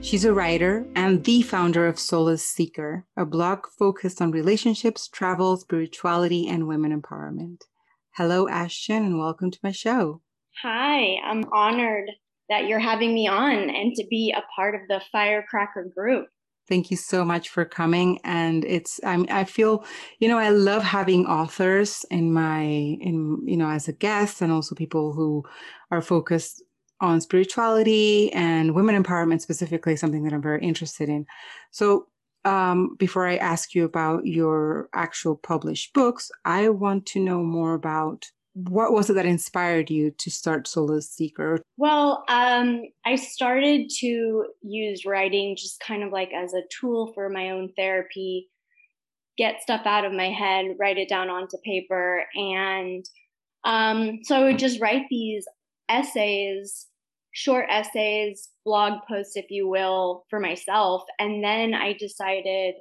She's a writer and the founder of Soulace Seeker, a blog focused on relationships, travel, spirituality, and women empowerment. Hello, Ashton, and welcome to my show. Hi, I'm honored that you're having me on and to be a part of the Firecracker group. Thank you so much for coming. And it's I'm I feel, you know, I love having authors in my in you know as a guest and also people who are focused on spirituality and women empowerment specifically, something that I'm very interested in. So, um, before I ask you about your actual published books, I want to know more about what was it that inspired you to start Soulace Seeker? Well, um, I started to use writing just kind of like as a tool for my own therapy, get stuff out of my head, write it down onto paper. And um, so I would just write these essays, short essays, blog posts, if you will, for myself. And then I decided,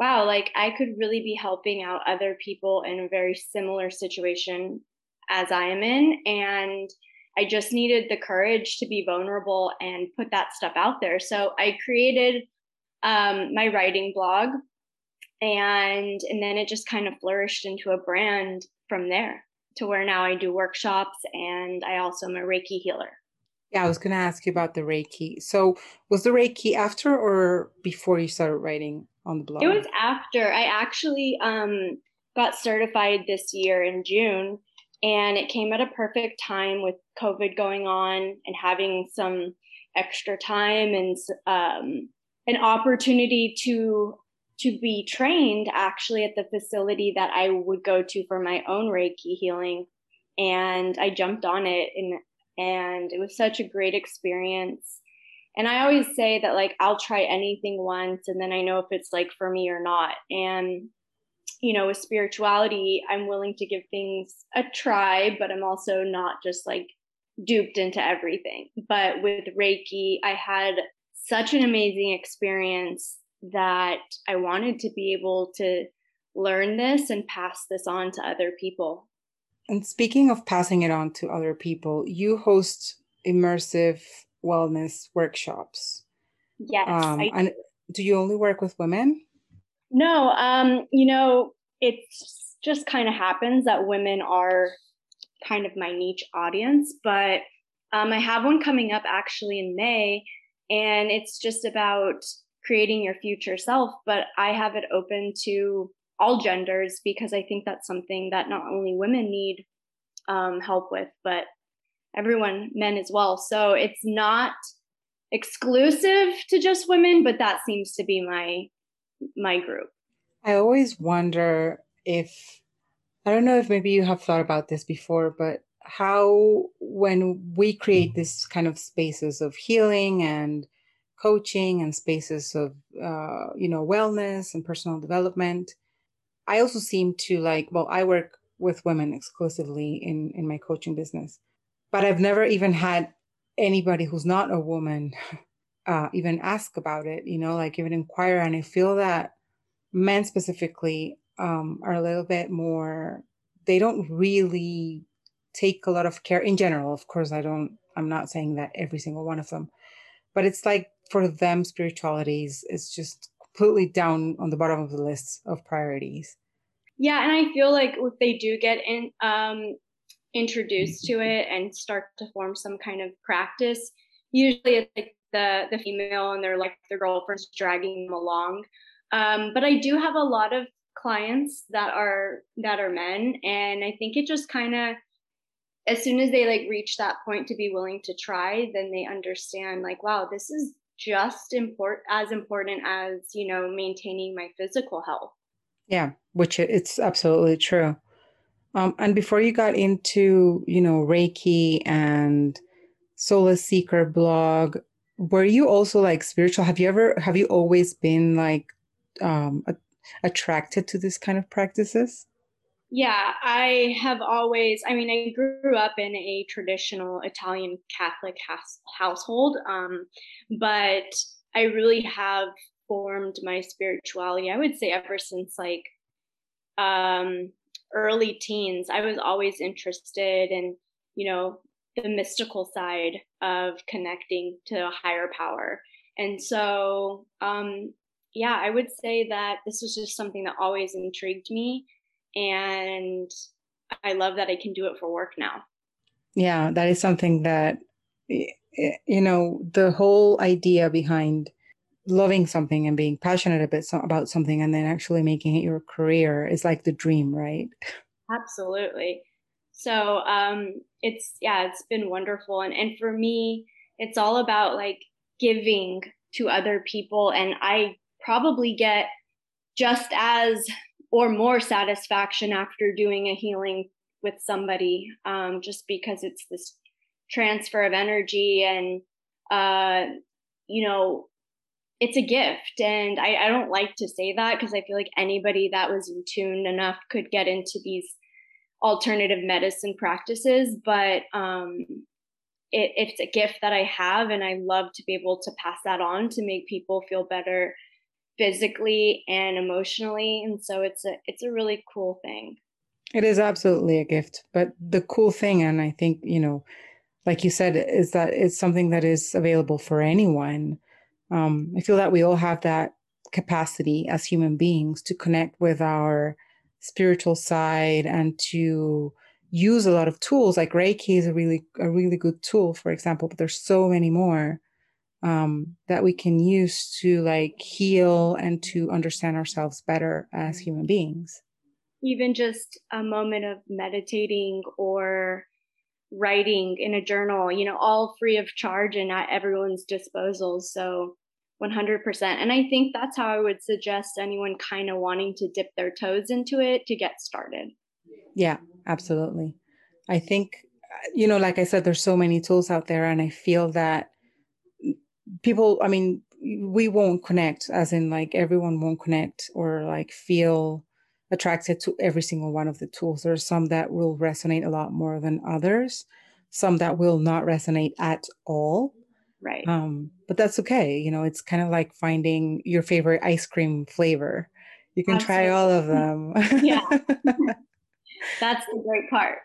wow, like I could really be helping out other people in a very similar situation as I am in. And I just needed the courage to be vulnerable and put that stuff out there. So I created um, my writing blog and and then it just kind of flourished into a brand from there to where now I do workshops and I also am a Reiki healer. Yeah, I was going to ask you about the Reiki. So, was the Reiki after or before you started writing on the blog? It was after. I actually um, got certified this year in June, and it came at a perfect time with COVID going on and having some extra time and um, an opportunity to to be trained actually at the facility that I would go to for my own Reiki healing. And I jumped on it and and it was such a great experience. And I always say that like I'll try anything once and then I know if it's like for me or not. And you know, with spirituality, I'm willing to give things a try, but I'm also not just like duped into everything. But with Reiki, I had such an amazing experience that I wanted to be able to learn this and pass this on to other people. And speaking of passing it on to other people, you host immersive wellness workshops. Yes. Um, and do you only work with women? No, um, you know, it just kind of happens that women are kind of my niche audience, but um, I have one coming up actually in May, and it's just about creating your future self, but I have it open to all genders because I think that's something that not only women need um, help with, but everyone, men as well. So it's not exclusive to just women, but that seems to be my my group. I always wonder if I don't know if maybe you have thought about this before, but how when we create this kind of spaces of healing and coaching and spaces of uh, you know wellness and personal development i also seem to like well i work with women exclusively in in my coaching business but i've never even had anybody who's not a woman uh, even ask about it you know like even inquire. And i feel that men specifically um, are a little bit more they don't really take a lot of care in general. Of course i don't i'm not saying that every single one of them but it's like for them, spirituality is, is just completely down on the bottom of the list of priorities. Yeah, and I feel like if they do get in um, introduced to it and start to form some kind of practice, usually it's like the the female and their like their girlfriends dragging them along. Um, but I do have a lot of clients that are that are men, and I think it just kind of as soon as they like reach that point to be willing to try, then they understand like, wow, this is just import as important as you know maintaining my physical health. Yeah which it's absolutely true. Um, and before you got into you know reiki and Soulace Seeker blog were you also like spiritual? Have you ever have you always been like um, attracted to this kind of practices? Yeah, I have always, I mean, I grew up in a traditional Italian Catholic house, household, um, but I really have formed my spirituality, I would say, ever since like um, early teens. I was always interested in, you know, the mystical side of connecting to a higher power. And so, um, yeah, I would say that this was just something that always intrigued me. And I love that I can do it for work now. Yeah, that is something that, you know, the whole idea behind loving something and being passionate a bit about something and then actually making it your career is like the dream, right? Absolutely. So um, it's yeah, it's been wonderful, and and for me, it's all about like giving to other people, and I probably get just as or more satisfaction after doing a healing with somebody, um, just because it's this transfer of energy and uh, you know it's a gift. And I, I don't like to say that because i feel like anybody that was in tune enough could get into these alternative medicine practices. But um, it, it's a gift that i have and i love to be able to pass that on to make people feel better physically and emotionally and so it's a it's a really cool thing. It is absolutely a gift but the cool thing and i think you know like you said is that it's something that is available for anyone. Um, I feel that we all have that capacity as human beings to connect with our spiritual side and to use a lot of tools. Like reiki is a really a really good tool for example but there's so many more um, that we can use to like heal and to understand ourselves better as human beings even just a moment of meditating or writing in a journal, you know, all free of charge and at everyone's disposal. So 100%. And I think that's how I would suggest anyone kind of wanting to dip their toes into it to get started. Yeah, absolutely. I think, you know, like I said, there's so many tools out there, and I feel that people, I mean, we won't connect, as in, like, everyone won't connect or like feel attracted to every single one of the tools. There are some that will resonate a lot more than others, some that will not resonate at all. Right. Um, but that's okay. You know, it's kind of like finding your favorite ice cream flavor. You can Absolutely. try all of them. yeah. that's the great part.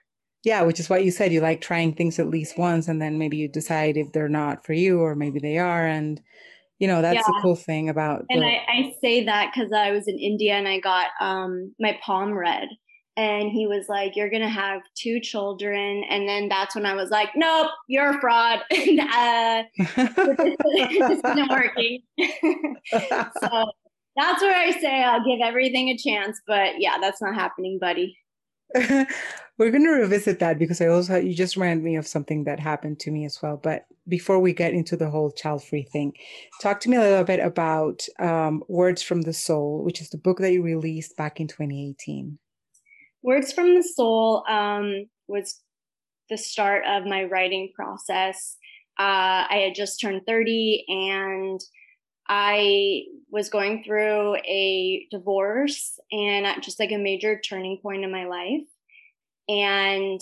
Yeah, which is what you said. You like trying things at least once, and then maybe you decide if they're not for you, or maybe they are. And you know that's yeah. the cool thing about and I, I, say that because i was in india and i got um, my palm read and he was like you're gonna have two children and then that's when i was like nope you're a fraud and uh, this isn't working so that's where i say i'll give everything a chance but yeah that's not happening buddy We're going to revisit that because I also, you just reminded me of something that happened to me as well. But before we get into the whole child free thing, talk to me a little bit about um, Words from the Soul, which is the book that you released back in 2018. Words from the Soul um, was the start of my writing process. Uh, I had just turned 30 and I was going through a divorce and just like a major turning point in my life. And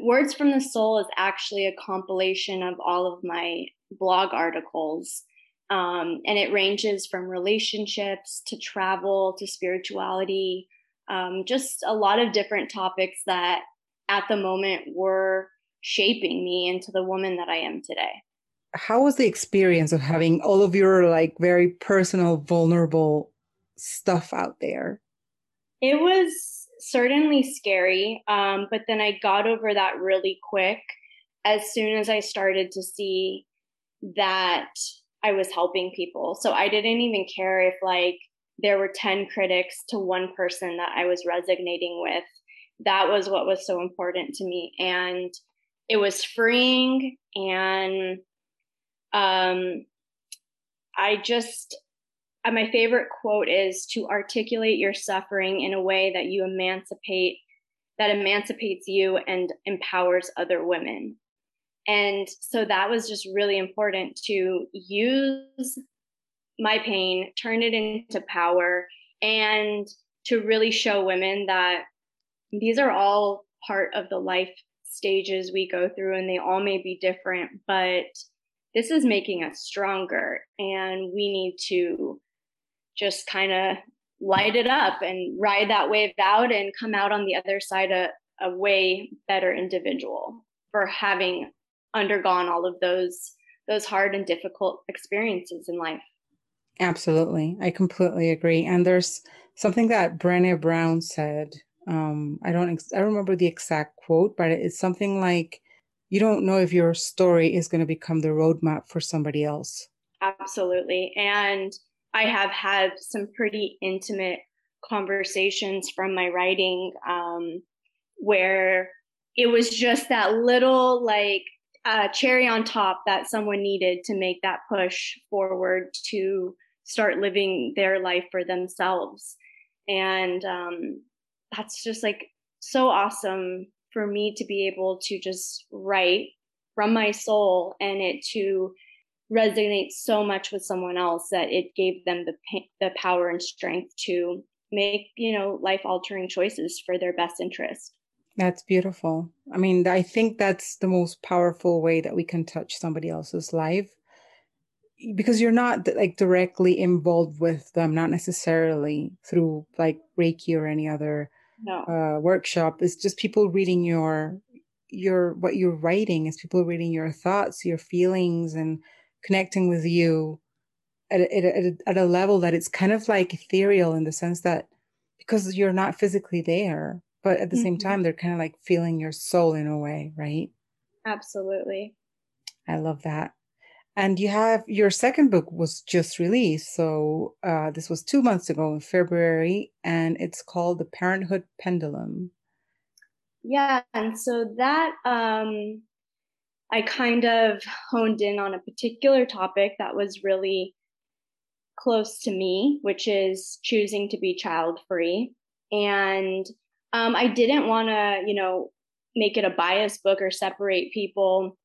Words from the Soul is actually a compilation of all of my blog articles. Um, and it ranges from relationships to travel to spirituality, um, just a lot of different topics that at the moment were shaping me into the woman that I am today how was the experience of having all of your like very personal vulnerable stuff out there? It was certainly scary um, but then i got over that really quick as soon as i started to see that i was helping people. So i didn't even care if like there were 10 critics to one person that i was resonating with. That was what was so important to me and it was freeing and um, I just, uh, my favorite quote is to articulate your suffering in a way that you emancipate, that emancipates you and empowers other women. And so that was just really important to use my pain, turn it into power, and to really show women that these are all part of the life stages we go through and they all may be different, but this is making us stronger and we need to just kind of light it up and ride that wave out and come out on the other side a, a way better individual for having undergone all of those those hard and difficult experiences in life. Absolutely. I completely agree. And there's something that Brené Brown said. Um, I don't, ex- I remember the exact quote, but it's something like, you don't know if your story is going to become the roadmap for somebody else. Absolutely. And I have had some pretty intimate conversations from my writing um, where it was just that little like uh, cherry on top that someone needed to make that push forward to start living their life for themselves. And um, that's just like so awesome for me to be able to just write from my soul and it to resonate so much with someone else that it gave them the the power and strength to make you know life altering choices for their best interest. That's beautiful. I mean i think that's the most powerful way that we can touch somebody else's life because you're not like directly involved with them not necessarily through like reiki or any other no. uh, workshop it's just people reading your your what you're writing is people reading your thoughts your feelings and connecting with you at a, at, a, at a level that it's kind of like ethereal in the sense that because you're not physically there but at the mm-hmm. same time they're kind of like feeling your soul in a way right absolutely i love that and you have your second book was just released so uh, this was two months ago in february and it's called the parenthood pendulum yeah and so that um I kind of honed in on a particular topic that was really close to me, which is choosing to be child free. And um, I didn't want to, you know, make it a bias book or separate people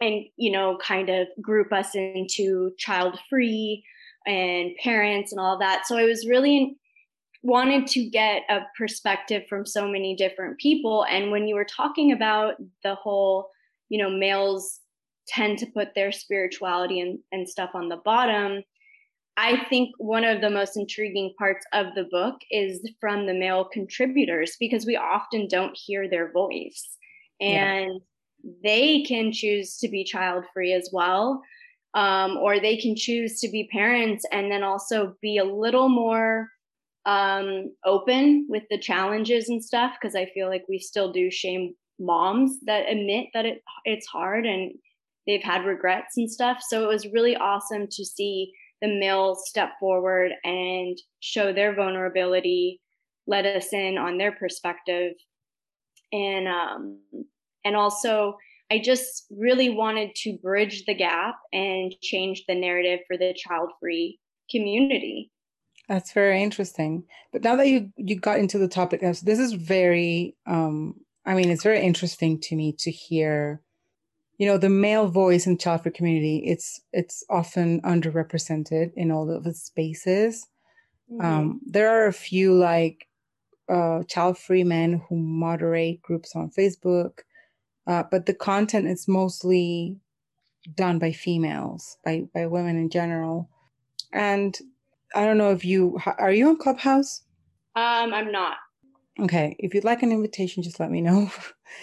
and, you know, kind of group us into child free and parents and all that. So I was really wanted to get a perspective from so many different people. And when you were talking about the whole you know males tend to put their spirituality and, and stuff on the bottom i think one of the most intriguing parts of the book is from the male contributors because we often don't hear their voice and yeah. They can choose to be child free as well um, or they can choose to be parents and then also be a little more um, open with the challenges and stuff because i feel like we still do shame moms that admit that it it's hard and they've had regrets and stuff. So it was really awesome to see the males step forward and show their vulnerability, let us in on their perspective, and um, and also I just really wanted to bridge the gap and change the narrative for the child-free community. That's very interesting. But now that you you got into the topic, this is very um, I mean, it's very interesting to me to hear, you know, the male voice in child free community. It's it's often underrepresented in all of its spaces. Mm-hmm. Um, there are a few like uh, child free men who moderate groups on Facebook, uh, but the content is mostly done by females, by by women in general. And I don't know if you are you on Clubhouse. Um, I'm not. Okay, if you'd like an invitation, just let me know.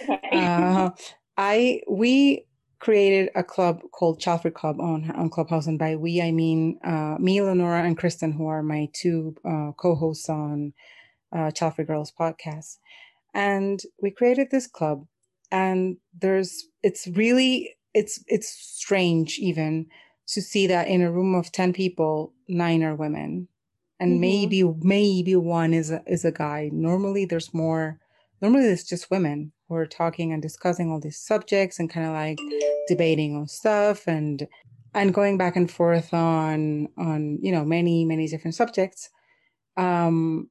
Okay. uh, I we created a club called Free Club on on Clubhouse, and by we I mean uh, me, Lenora, and Kristen, who are my two uh, co-hosts on uh, Free Girls podcast. And we created this club, and there's it's really it's it's strange even to see that in a room of ten people, nine are women. And mm-hmm. maybe maybe one is a, is a guy. Normally there's more normally it's just women who are talking and discussing all these subjects and kind of like debating on stuff and and going back and forth on on you know many many different subjects. Um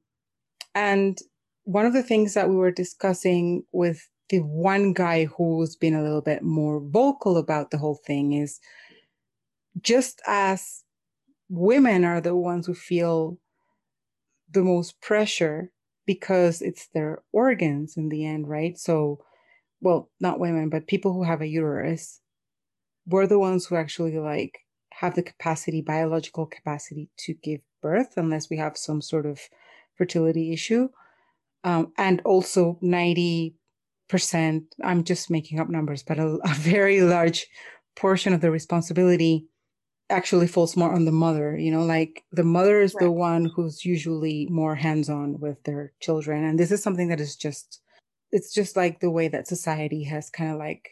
and one of the things that we were discussing with the one guy who's been a little bit more vocal about the whole thing is just as women are the ones who feel the most pressure because it's their organs in the end, right? So, well, not women, but people who have a uterus, we're the ones who actually like have the capacity, biological capacity to give birth, unless we have some sort of fertility issue. Um, and also 90%, I'm just making up numbers, but a, a very large portion of the responsibility actually falls more on the mother you know like the mother is right. the one who's usually more hands-on with their children and this is something that is just it's just like the way that society has kind of like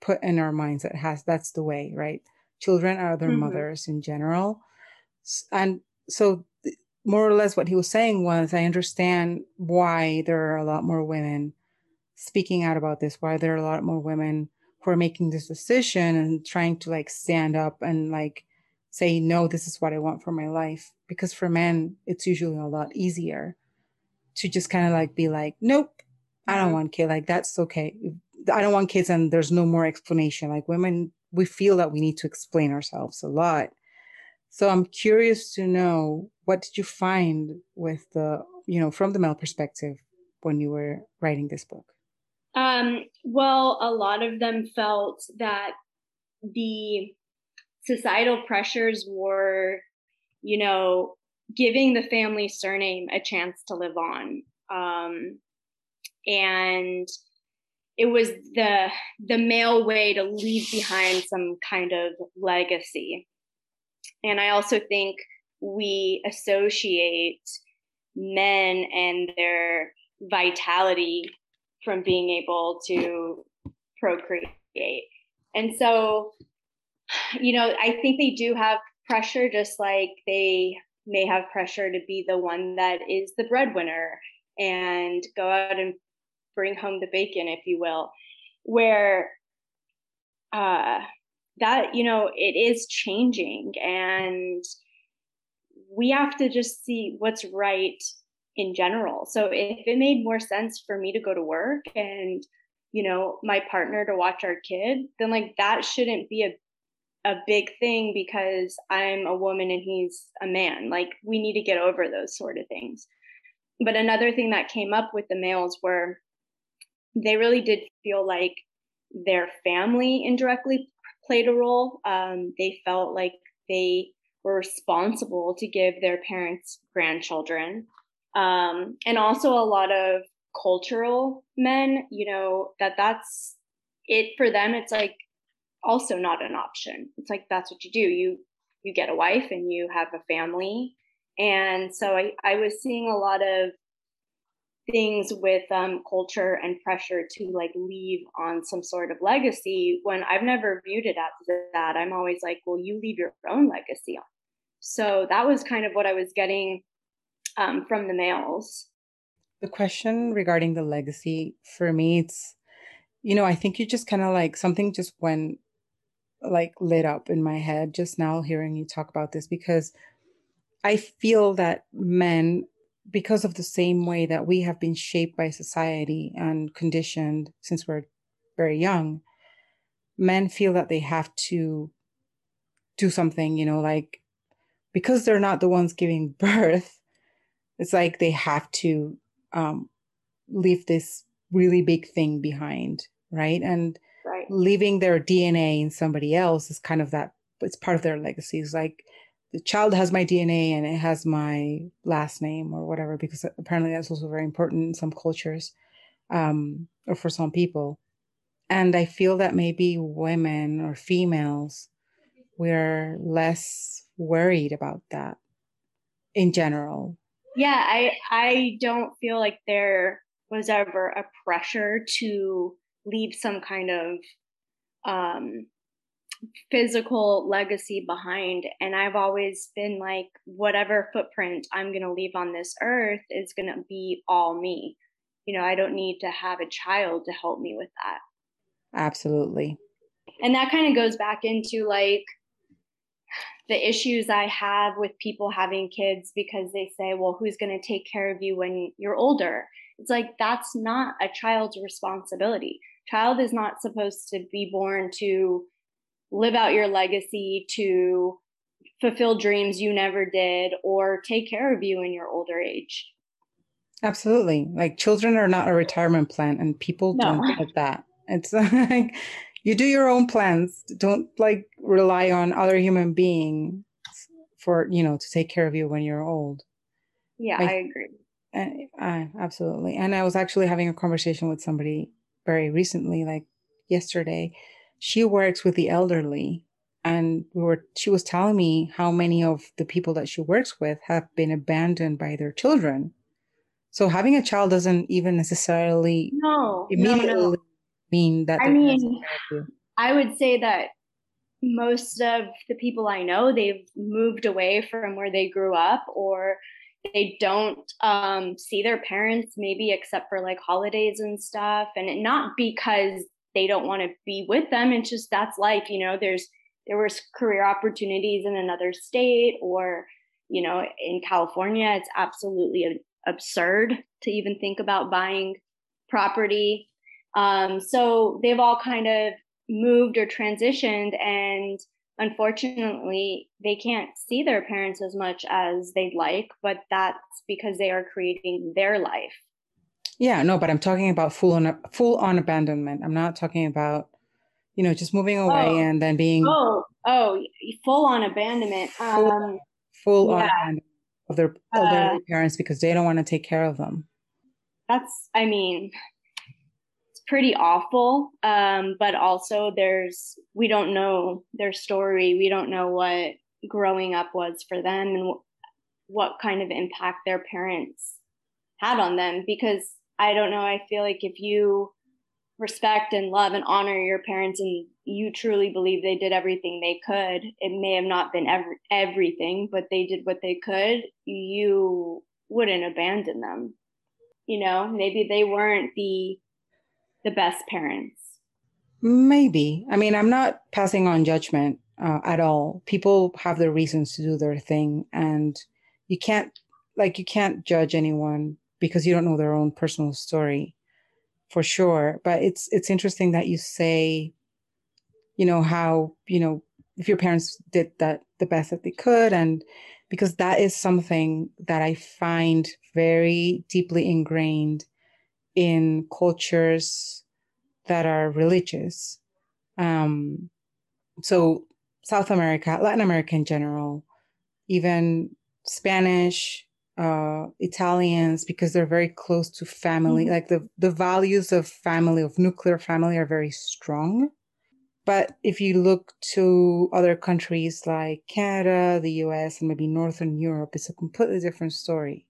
put in our minds that has that's the way right children are their mm-hmm. mothers in general and so more or less what he was saying was i understand why there are a lot more women speaking out about this why there are a lot more women who are making this decision and trying to like stand up and like say, no, this is what I want for my life. Because for men, it's usually a lot easier to just kind of like be like, nope, I don't mm-hmm. want kids. Like, that's okay. I don't want kids. And there's no more explanation. Like, women, we feel that we need to explain ourselves a lot. So I'm curious to know what did you find with the, you know, from the male perspective when you were writing this book? Um, well, a lot of them felt that the societal pressures were, you know, giving the family surname a chance to live on. Um, and it was the the male way to leave behind some kind of legacy. And I also think we associate men and their vitality from being able to procreate. And so you know, I think they do have pressure, just like they may have pressure to be the one that is the breadwinner and go out and bring home the bacon, if you will, where uh, that, you know, it is changing and we have to just see what's right in general. So if it made more sense for me to go to work and you know my partner to watch our kid then like that shouldn't be a a big thing because I'm a woman and he's a man. Like we need to get over those sort of things. But another thing that came up with the males were they really did feel like their family indirectly played a role. Um, they felt like they were responsible to give their parents grandchildren. Um, and also a lot of cultural men, you know, that that's it for them. It's like also not an option. It's like that's what you do. You you get a wife and you have a family. And so I, I was seeing a lot of things with um, culture and pressure to like leave on some sort of legacy when I've never viewed it as that. I'm always like, well, you leave your own legacy on. So that was kind of what I was getting um, from the males. The question regarding the legacy for me, it's, you know, I think you just kind of like something just went like lit up in my head just now hearing you talk about this because I feel that men, because of the same way that we have been shaped by society and conditioned since we're very young, men feel that they have to do something, you know, like because they're not the ones giving birth, it's like they have to um, leave this really big thing behind, right? And right. leaving their DNA in somebody else is kind of that, it's part of their legacy. It's like the child has my DNA and it has my last name or whatever, because apparently that's also very important in some cultures um, or for some people. And I feel that maybe women or females, we're less worried about that in general. Yeah, I I don't feel like there was ever a pressure to leave some kind of um, physical legacy behind. And I've always been like, whatever footprint I'm going to leave on this earth is going to be all me. You know, I don't need to have a child to help me with that. Absolutely. And that kind of goes back into like the issues I have with people having kids because they say, well, who's going to take care of you when you're older? It's like that's not a child's responsibility child is not supposed to be born to live out your legacy to fulfill dreams you never did or take care of you in your older age. Absolutely. Like children are not a retirement plan and people no. don't get that. It's like you do your own plans. Don't like rely on other human beings for, you know, to take care of you when you're old. Yeah, like, I agree. I, I, absolutely. And I was actually having a conversation with somebody very recently, like yesterday. She works with the elderly and we were she was telling me how many of the people that she works with have been abandoned by their children so having a child doesn't even necessarily no immediately no, no. Mean that i mean i would say that most of the people i know they've moved away from where they grew up or they don't um, see their parents maybe except for like holidays and stuff and not because they don't want to be with them it's just that's life you know there's there was career opportunities in another state or you know in california it's absolutely absurd to even think about buying property um, so they've all kind of moved or transitioned and unfortunately they can't see their parents as much as they'd like but that's because they are creating their life yeah no but i'm talking about full on full on abandonment i'm not talking about you know, just moving away oh. and then being oh oh full on abandonment, full, um, full yeah. on of their elderly uh, parents because they don't want to take care of them. That's, I mean, pretty awful. Um, but also, there's we don't know their story. We don't know what growing up was for them and what kind of impact their parents had on them. Because I don't know. I feel like if you respect and love and honor your parents and you truly believe they did everything they could it may have not been every, everything but they did what they could you wouldn't abandon them you know maybe they weren't the the best parents? Maybe. I mean i'm not passing on judgment uh, at all. People have their reasons to do their thing and you can't like you can't judge anyone because you don't know their own personal story for sure. But it's it's interesting that you say, you know, how, you know, if your parents did that the best that they could and because that is something that I find very deeply ingrained in cultures that are religious. Um, so South America, Latin America in general, even Spanish, uh, Italians because they're very close to family. Mm-hmm. Like the the values of family of nuclear family are very strong. But if you look to other countries like Canada, the US, and maybe Northern Europe, it's a completely different story.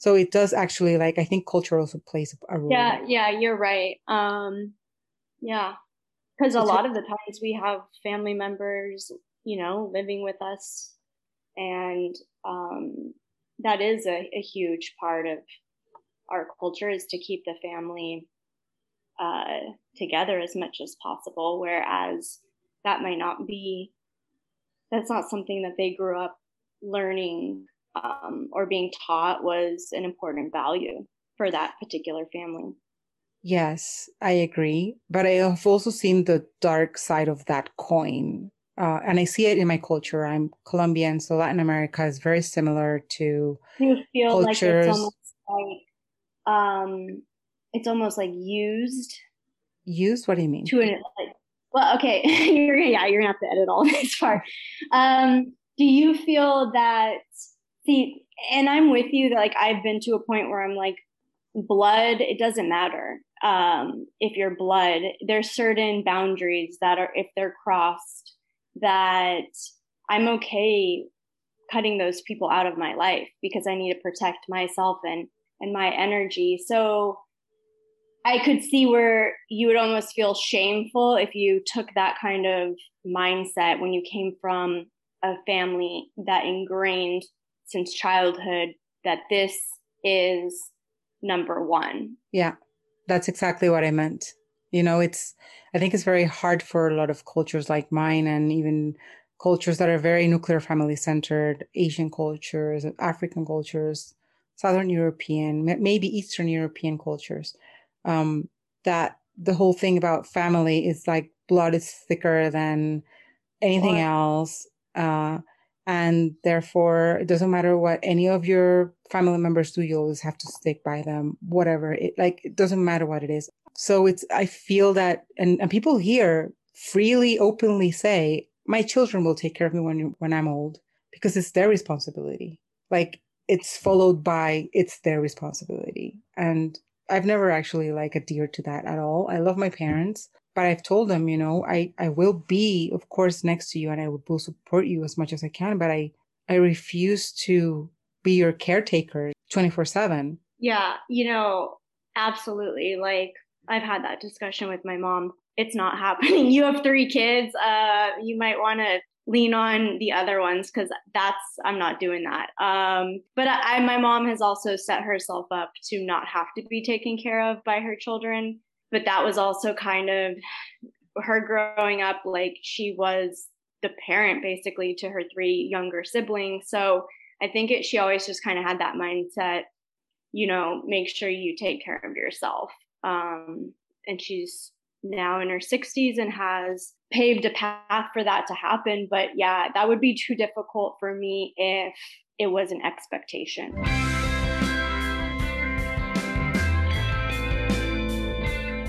So it does actually like I think culture also plays a role. Yeah, yeah, you're right. Um, yeah, because a lot of the times we have family members, you know, living with us, and um, that is a, a huge part of our culture is to keep the family uh, together as much as possible. Whereas that might not be, that's not something that they grew up learning um, or being taught was an important value for that particular family. Yes, I agree. But I have also seen the dark side of that coin uh, and I see it in my culture. I'm Colombian, so Latin America is very similar to you feel cultures. like it's almost like um, it's almost like used. Used? What do you mean? To an, like, well, okay, you're yeah, you're gonna have to edit all this part. Um, do you feel that? See, and I'm with you. Like I've been to a point where I'm like, blood. It doesn't matter um, if you're blood. There's certain boundaries that are if they're crossed that I'm okay cutting those people out of my life because I need to protect myself and and my energy. So I could see where you would almost feel shameful if you took that kind of mindset when you came from a family that ingrained since childhood that this is number 1. Yeah. That's exactly what I meant. You know, it's, I think it's very hard for a lot of cultures like mine and even cultures that are very nuclear family centered, Asian cultures, African cultures, Southern European, maybe Eastern European cultures, um, that the whole thing about family is like blood is thicker than anything else. Uh, and therefore it doesn't matter what any of your family members do you always have to stick by them whatever it like it doesn't matter what it is. So it's i feel that and, and people here freely openly say my children will take care of me when when i'm old because it's their responsibility. Like it's followed by it's their responsibility. And i've never actually like adhered to that at all. I love my parents but I've told them, you know, I, I will be, of course, next to you and I will support you as much as I can, but I, I refuse to be your caretaker 24 seven. Yeah. You know, absolutely. Like I've had that discussion with my mom. It's not happening. You have three kids. Uh, you might want to lean on the other ones because that's i'm not doing that um but I my mom has also set herself up to not have to be taken care of by her children but that was also kind of her growing up like she was the parent basically to her three younger siblings. So i think it, she always just kind of had that mindset you know make sure you take care of yourself. Um, and she's now in her 60s and has paved a path for that to happen. But yeah that would be too difficult for me if it was an expectation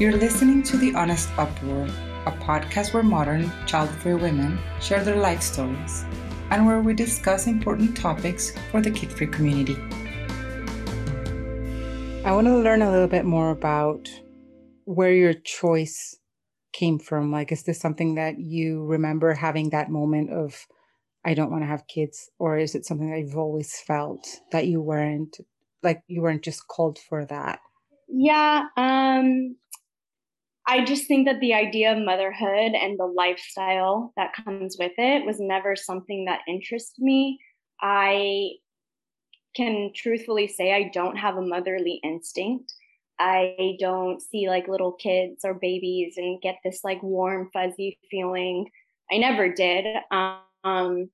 You're listening to The Honest Uproar, a podcast where modern, child free women share their life stories and where we discuss important topics for the kid free community. I want to learn a little bit more about where your choice came from. Like, is this something that you remember having that moment of, I don't want to have kids? Or is it something that you've always felt that you weren't, like, you weren't just called for that? Yeah. Um, I just think that the idea of motherhood and the lifestyle that comes with it was never something that interested me. I can truthfully say I don't have a motherly instinct. I don't see like little kids or babies and get this like warm, fuzzy feeling. I never did. Um,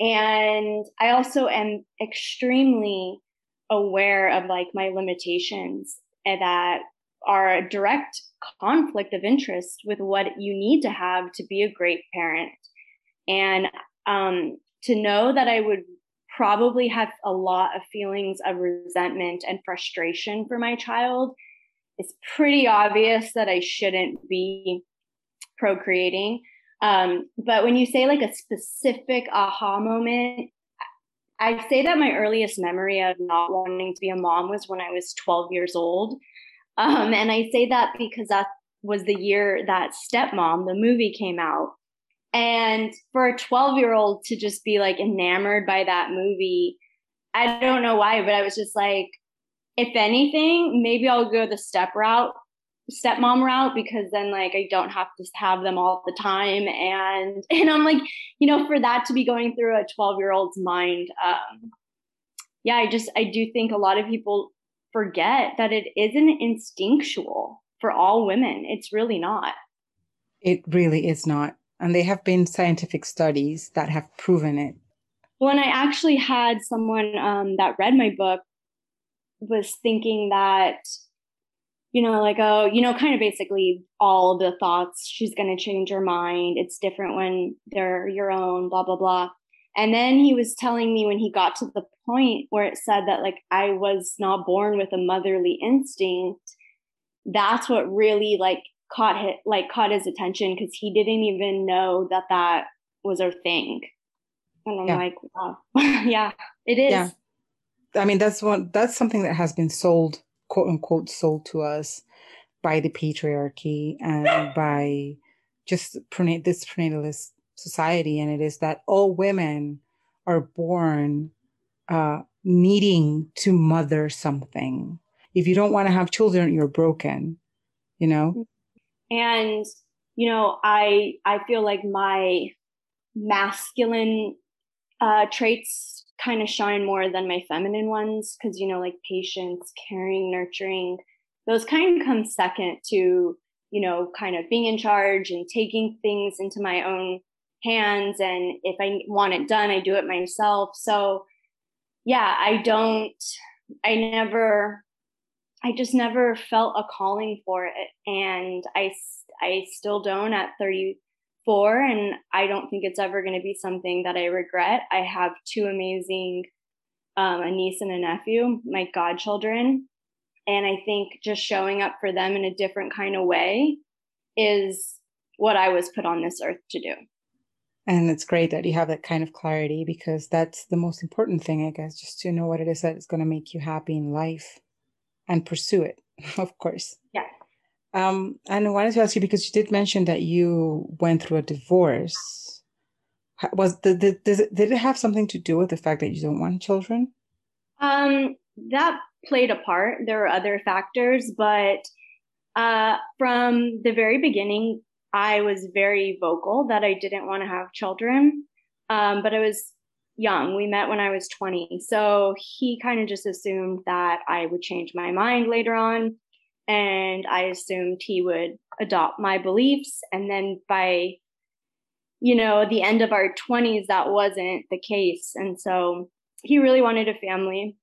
and I also am extremely aware of like my limitations and that are a direct conflict of interest with what you need to have to be a great parent. And um, to know that I would probably have a lot of feelings of resentment and frustration for my child, it's pretty obvious that I shouldn't be procreating. Um, but when you say like a specific aha moment, I say that my earliest memory of not wanting to be a mom was when I was 12 years old. Um, and I say that because that was the year that Stepmom, the movie, came out. And for a 12 year old to just be like enamored by that movie, I don't know why, but I was just like, if anything, maybe I'll go the step route, stepmom route, because then like I don't have to have them all the time. And and I'm like, you know, for that to be going through a 12 year old's mind, um, yeah, I just I do think a lot of people forget that it isn't instinctual for all women. It's really not. It really is not. And there have been scientific studies that have proven it. When I actually had someone um, that read my book was thinking that, you know, like, oh, you know, kind of basically all the thoughts, she's going to change her mind. It's different when they're your own, blah, blah, blah. And then he was telling me when he got to the point where it said that like I was not born with a motherly instinct, that's what really like caught his, like caught his attention because he didn't even know that that was a thing. And I'm yeah. like, wow, yeah, it is. Yeah. I mean, that's one, that's something that has been sold, quote unquote, sold to us by the patriarchy and by just this pronatalist society, and it is that all women are born uh, needing to mother something. If you don't want to have children, you're broken, you know? And, you know, I, I feel like my masculine uh, traits kind of shine more than my feminine ones because, you know, like patience, caring, nurturing, those kind of come second to, you know, kind of being in charge and taking things into my own hands and if i want it done i do it myself so yeah i don't i never i just never felt a calling for it and i i still don't at 34 and I don't think it's ever going to be something that I regret. I have two amazing, um, a niece and a nephew, my godchildren. And I think just showing up for them in a different kind of way is what I was put on this earth to do. And it's great that you have that kind of clarity because that's the most important thing, I guess, just to know what it is that is going to make you happy in life and pursue it, of course. Yeah. Um, and I wanted to ask you because you did mention that you went through a divorce. Was the, the, did, it, did it have something to do with the fact that you don't want children? Um, that played a part. There were other factors, but uh, from the very beginning, I was very vocal that I didn't want to have children. Um, but I was young. We met when I was 20. So he kind of just assumed that I would change my mind later on. And I assumed he would adopt my beliefs. And then by, you know, the end of our 20s, that wasn't the case. And so he really wanted a family.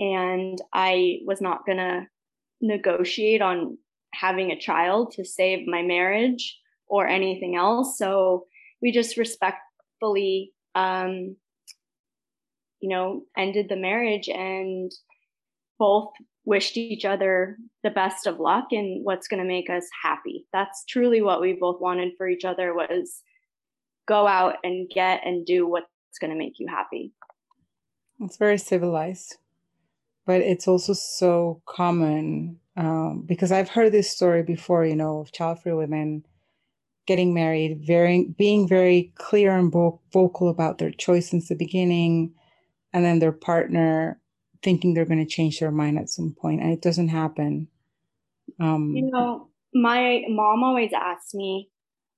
And I was not going to negotiate on having a child to save my marriage or anything else. So we just respectfully, um, you know, ended the marriage and both wished each other the best of luck and what's going to make us happy. That's truly what we both wanted for each other was go out and get and do what's going to make you happy. It's very civilized, but it's also so common um, because I've heard this story before, you know, of child-free women getting married, very being very clear and vocal about their choice since the beginning, and then their partner thinking they're going to change their mind at some point, and it doesn't happen. Um, you know, my mom always asks me,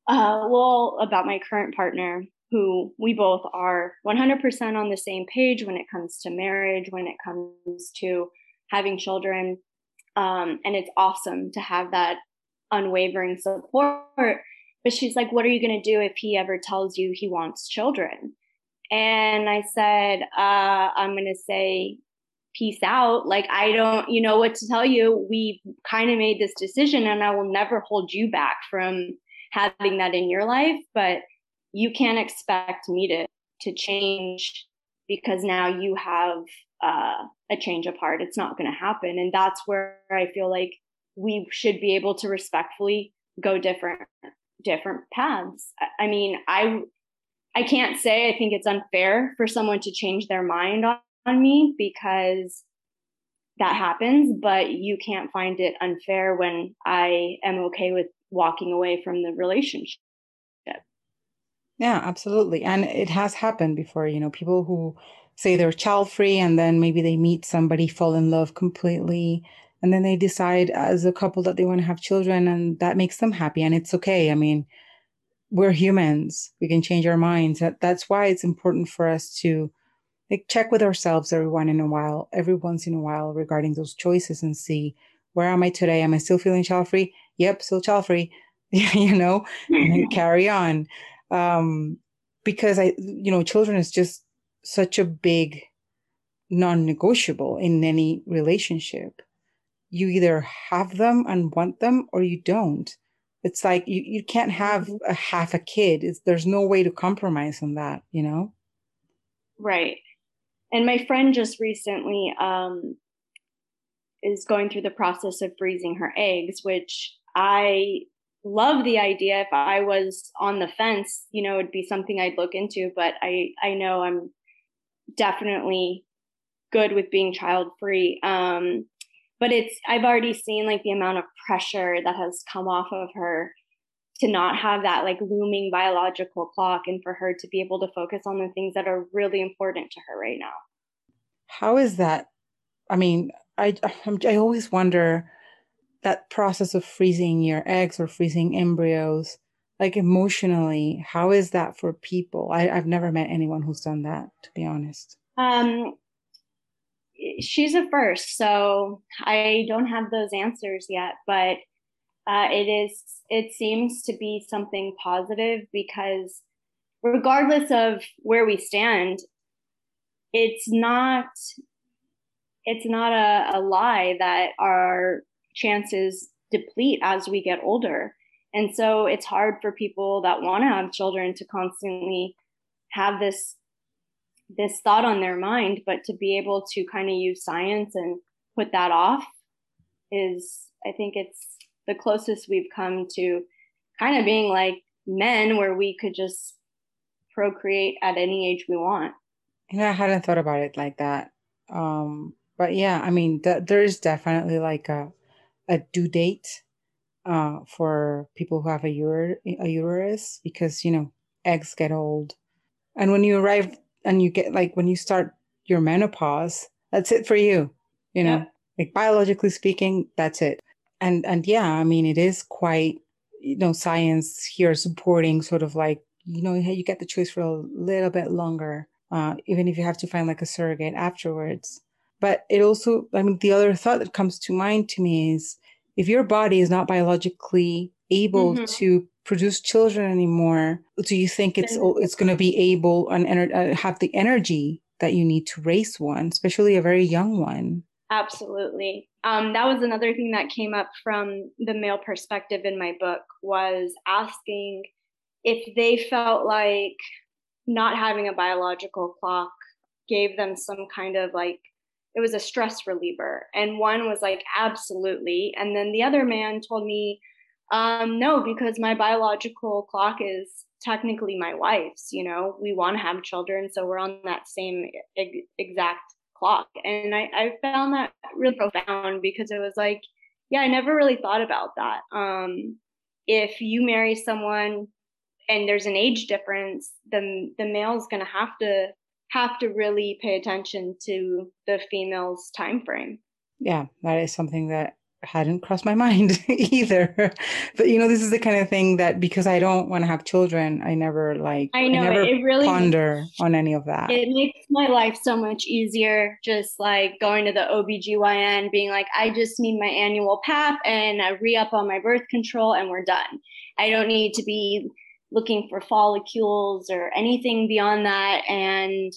uh, well, about my current partner, who we both are 100% on the same page when it comes to marriage, when it comes to having children. Um, and it's awesome to have that unwavering support but she's like, What are you going to do if he ever tells you he wants children? And I said, uh, I'm going to say, Peace out. Like, I don't, you know what to tell you. We kind of made this decision, and I will never hold you back from having that in your life. But you can't expect me to to change because now you have uh, a change of heart. It's not going to happen, and that's where I feel like we should be able to respectfully go different different paths. I mean, I I can't say I think it's unfair for someone to change their mind on, on me because that happens, but you can't find it unfair when I am okay with walking away from the relationship. Yeah, absolutely. And it has happened before, you know, people who say they're child free and then maybe they meet somebody, fall in love completely, and then they decide as a couple that they want to have children and that makes them happy and it's okay. I mean we're humans. We can change our minds. That, that's why it's important for us to like check with ourselves every one in a while every once in a while regarding those choices and see where am i today? Am i still feeling child free? Yep still child free. You know? And carry on. Um because i you know children is just such a big non-negotiable in any relationship you either have them and want them or you don't. It's like you, you can't have mm-hmm. a half a kid. It's, there's no way to compromise on that, you know? Right. And my friend just recently um, is going through the process of freezing her eggs, which I love the idea. If I was on the fence, you know, it'd be something I'd look into, but I, I know I'm definitely good with being child free. Um, but it's i've already seen like the amount of pressure that has come off of her to not have that like looming biological clock and for her to be able to focus on the things that are really important to her right now. How is that? I mean i i always wonder that process of freezing your eggs or freezing embryos like emotionally how is that for people? I, i've never met anyone who's done that to be honest. Um she's a first, so I don't have those answers yet, but uh, it is it seems to be something positive because regardless of where we stand, it's not it's not a, a lie that our chances deplete as we get older. And so it's hard for people that want to have children to constantly have this this thought on their mind, but to be able to kind of use science and put that off is I think it's the closest we've come to kind of being like men where we could just procreate at any age we want. Yeah, I hadn't thought about it like that. Um, but yeah, I mean, th- there is definitely like a a due date uh, for people who have a, ur- a uterus because you know eggs get old, and when you arrive and you get like when you start your menopause, that's it for you. You know, yeah. like biologically speaking, that's it. And and yeah, I mean, it is quite you know science here supporting sort of like you know you get the choice for a little bit longer, uh, even if you have to find like a surrogate afterwards. But it also, I mean, the other thought that comes to mind to me is if your body is not biologically able mm-hmm. to produce children anymore, do you think it's it's going to be able and uh, have the energy that you need to raise one, especially a very young one? Absolutely. Um, that was another thing that came up from the male perspective in my book was asking if they felt like not having a biological clock gave them some kind of like it was a stress reliever and one was like absolutely and then the other man told me um, no because my biological clock is technically my wife's you know? We want to have children so we're on that same exact clock. And I, I found that really profound because it was like yeah i never really thought about that. Um, if you marry someone and there's an age difference the the male's going to have to have to really pay attention to the female's time frame. Yeah, that is something that hadn't crossed my mind either. but you know, this is the kind of thing that because I don't want to have children, I never like I know I never it really ponder on any of that. It makes my life so much easier just like going to the OBGYN being like I just need my annual pap and a re-up on my birth control and we're done. I don't need to be looking for follicles or anything beyond that. And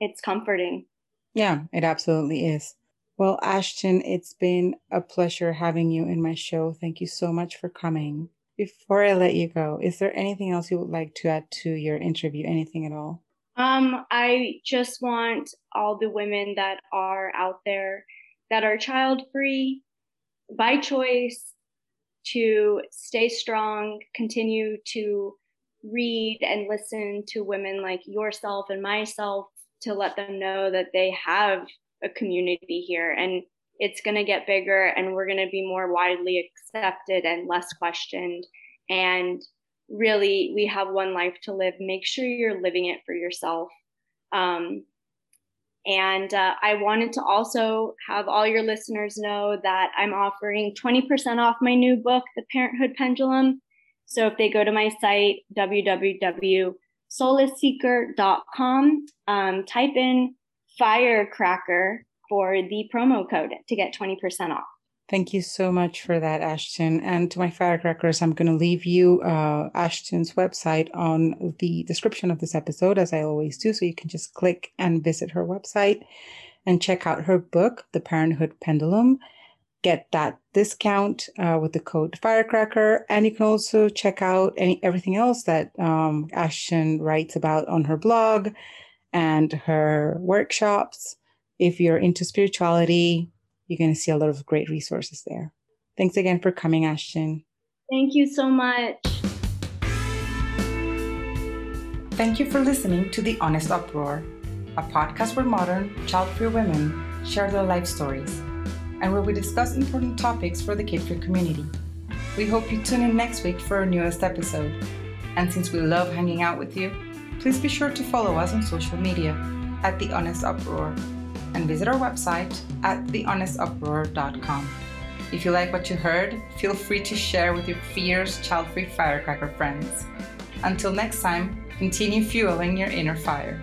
it's comforting. Yeah, it absolutely is. Well, Ashton, it's been a pleasure having you in my show. Thank you so much for coming. Before I let you go, is there anything else you would like to add to your interview? Anything at all? Um, I just want all the women that are out there that are child free by choice to stay strong, continue to read and listen to women like yourself and myself to let them know that they have a community here and it's going to get bigger and we're going to be more widely accepted and less questioned. And really we have one life to live. Make sure you're living it for yourself. Um, and uh, i wanted to also have all your listeners know that i'm offering 20% off my new book the parenthood pendulum. So if they go to my site, www.soulaceseeker.com, um, type in firecracker for the promo code to get 20% off. Thank you so much for that, Ashton. And to my firecrackers, I'm going to leave you uh, Ashton's website on the description of this episode, as I always do. So you can just click and visit her website and check out her book, The Parenthood Pendulum get that discount uh, with the code Firecracker. And you can also check out any everything else that um, Ashton writes about on her blog and her workshops. If you're into spirituality, you're going to see a lot of great resources there. Thanks again for coming, Ashton. Thank you so much. Thank you for listening to The Honest Uproar, a podcast where modern, child free women share their life stories and where we discuss important topics for the kid free community. We hope you tune in next week for our newest episode. And since we love hanging out with you, please be sure to follow us on social media at The Honest Uproar and visit our website at thehonestuproar.com. If you like what you heard, feel free to share with your fierce, child free firecracker friends. Until next time, continue fueling your inner fire.